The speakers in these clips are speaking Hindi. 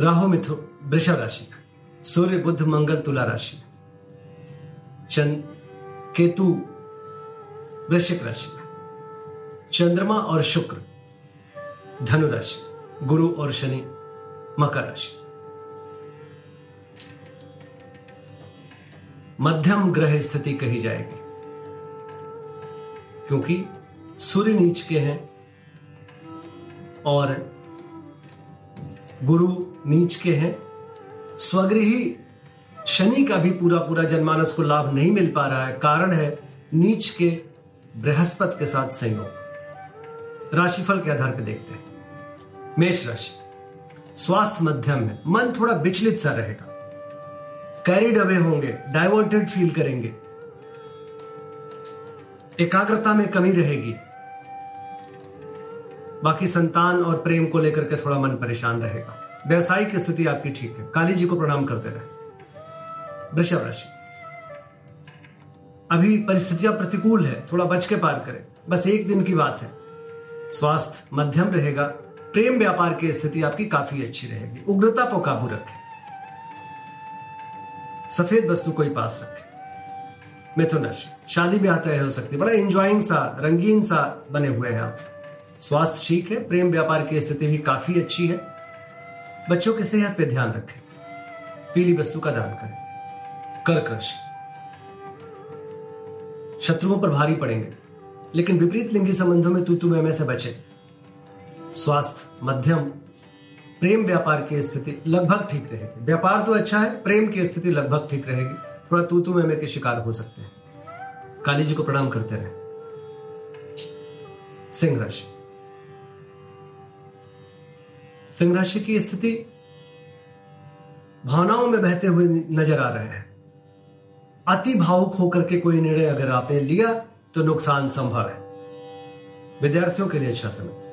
राहु मिथु, वृषभ राशि। सूर्य, बुध, मंगल, तुला राशि। चंद केतु, वृश्चिक राशि। चंद्रमा और शुक्र, धनु राशि, गुरु और शनि, मकर राशि। मध्यम ग्रह स्थिति कही जाएगी, क्योंकि सूर्य नीच के हैं और गुरु नीच के हैं। स्वगृही शनि का भी पूरा पूरा जनमानस को लाभ नहीं मिल पा रहा है। कारण है नीच के बृहस्पति के साथ संयोग। राशिफल के आधार पर देखते हैं। मेष राशि। स्वास्थ्य मध्यम है। मन थोड़ा विचलित सा रहेगा। कैरिड अवे होंगे। डाइवर्टेड फील करेंगे। एकाग्रता में कमी रहेगी। बाकी संतान और प्रेम को लेकर के थोड़ा मन परेशान रहेगा। व्यवसायिक स्थिति आपकी ठीक है। काली जी को प्रणाम करते रहे। वृषभ राशि। अभी परिस्थितियाँ प्रतिकूल है, थोड़ा बच के पार करें। बस एक दिन की बात है। स्वास्थ्य मध्यम रहेगा। प्रेम व्यापार की स्थिति आपकी काफ़ी अच्छी रहेगी। उग्रता को काबू रखें। सफ़ेद वस्तु कोई पास रखे। मिथुन राशि। शादी ब्याह तय हो सकती बड़ा इंजॉइंग सा, रंगीन सा बने हुए हैं आप। स्वास्थ्य ठीक है, प्रेम व्यापार की स्थिति भी काफ़ी अच्छी है। बच्चों की सेहत पे ध्यान रखें, पीली वस्तु का दान करें कर्क राशि। शत्रुओं पर भारी पड़ेंगे, लेकिन विपरीत लिंगी संबंधों में तू तू मैं से बचे। स्वास्थ्य, मध्यम, प्रेम व्यापार की स्थिति लगभग ठीक रहेगी। व्यापार तो अच्छा है, प्रेम की स्थिति लगभग ठीक रहेगी, थोड़ा तू तू के शिकार हो सकते हैं। काली जी को प्रणाम करते रहे। सिंह राशि। सिंह राशि की स्थिति भावनाओं में बहते हुए नज़र आ रहे हैं। अति भावुक होकर के कोई निर्णय अगर आपने लिया तो नुकसान संभव है। विद्यार्थियों के लिए अच्छा समय।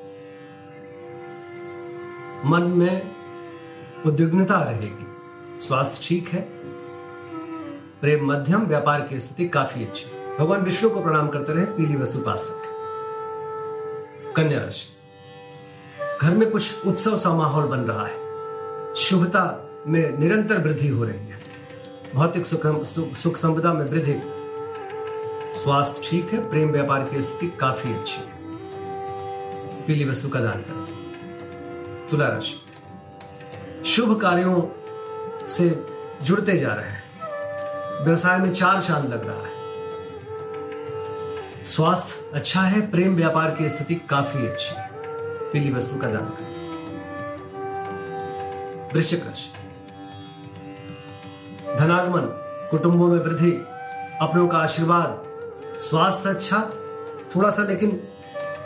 मन में उद्विग्नता रहेगी। स्वास्थ्य ठीक है। प्रेम मध्यम, व्यापार की स्थिति काफ़ी अच्छी। भगवान विष्णु को प्रणाम करते रहे, पीली वस्तु पास रखें। कन्या राशि। घर में कुछ उत्सव सा माहौल बन रहा है। शुभता में निरंतर वृद्धि हो रही है। भौतिक सुख सुख संपदा में वृद्धि। स्वास्थ्य ठीक है, प्रेम व्यापार की स्थिति काफ़ी अच्छी है। पीली वस्तु का दान करें। तुला राशि। शुभ कार्यों से जुड़ते जा रहे हैं। व्यवसाय में चार चाँद लग रहा है। स्वास्थ्य अच्छा है, प्रेम व्यापार की स्थिति काफ़ी अच्छी है। पीली वस्तु का दान करें। वृश्चिक राशि। धनागमन, कुटुंबों में वृद्धि, अपनों का आशीर्वाद, स्वास्थ्य अच्छा थोड़ा सा लेकिन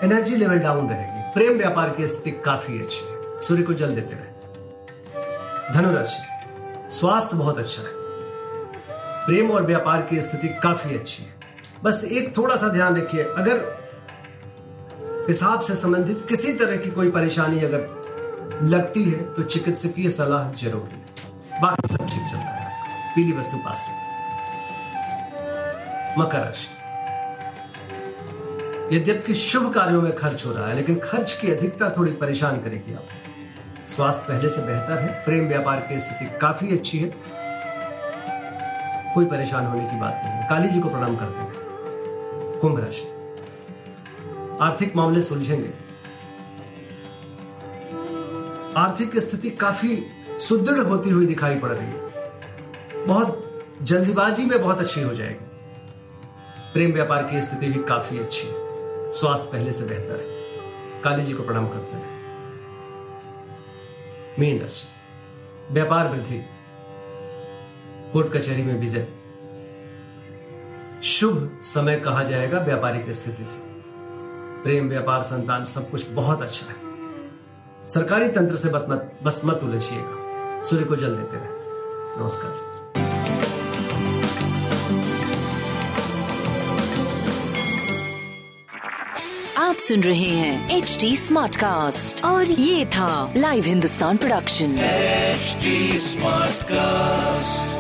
एनर्जी लेवल डाउन रहेगी। प्रेम व्यापार की स्थिति काफ़ी अच्छी है। सूर्य को जल देते रहे। धनुराशि। स्वास्थ्य बहुत अच्छा है। प्रेम और व्यापार की स्थिति काफ़ी अच्छी है। बस एक थोड़ा सा ध्यान रखिए। अगर पेशाब से संबंधित किसी तरह की कोई परेशानी अगर लगती है तो चिकित्सकीय सलाह ज़रूरी है। बाकी सब ठीक चल रहा है। पीली वस्तु पास मकर राशि। यद्यपि शुभ कार्यों में खर्च हो रहा है, लेकिन खर्च की अधिकता थोड़ी परेशान करेगी आप। स्वास्थ्य पहले से बेहतर है। प्रेम व्यापार की स्थिति काफ़ी अच्छी है। कोई परेशान होने की बात नहीं है। काली जी को प्रणाम करते हैं। कुंभ राशि। आर्थिक मामले सुलझेंगे। आर्थिक स्थिति काफ़ी सुदृढ़ होती हुई दिखाई पड़ रही है। बहुत जल्दीबाजी में बहुत अच्छी हो जाएगी। प्रेम व्यापार की स्थिति भी काफ़ी अच्छी है। स्वास्थ्य पहले से बेहतर है। काली जी को प्रणाम करते हैं। मीन राशि। व्यापार वृद्धि। कोर्ट कचहरी में विजय। शुभ समय कहा जाएगा व्यापारिक स्थिति से। प्रेम व्यापार संतान सब कुछ बहुत अच्छा है। सरकारी तंत्र से बत मत, बस मत उलझिएगा। सूर्य को जल देते रहे। नमस्कार। आप सुन रहे हैं एच डी स्मार्ट कास्ट और ये था live Hindustan production HD smart cast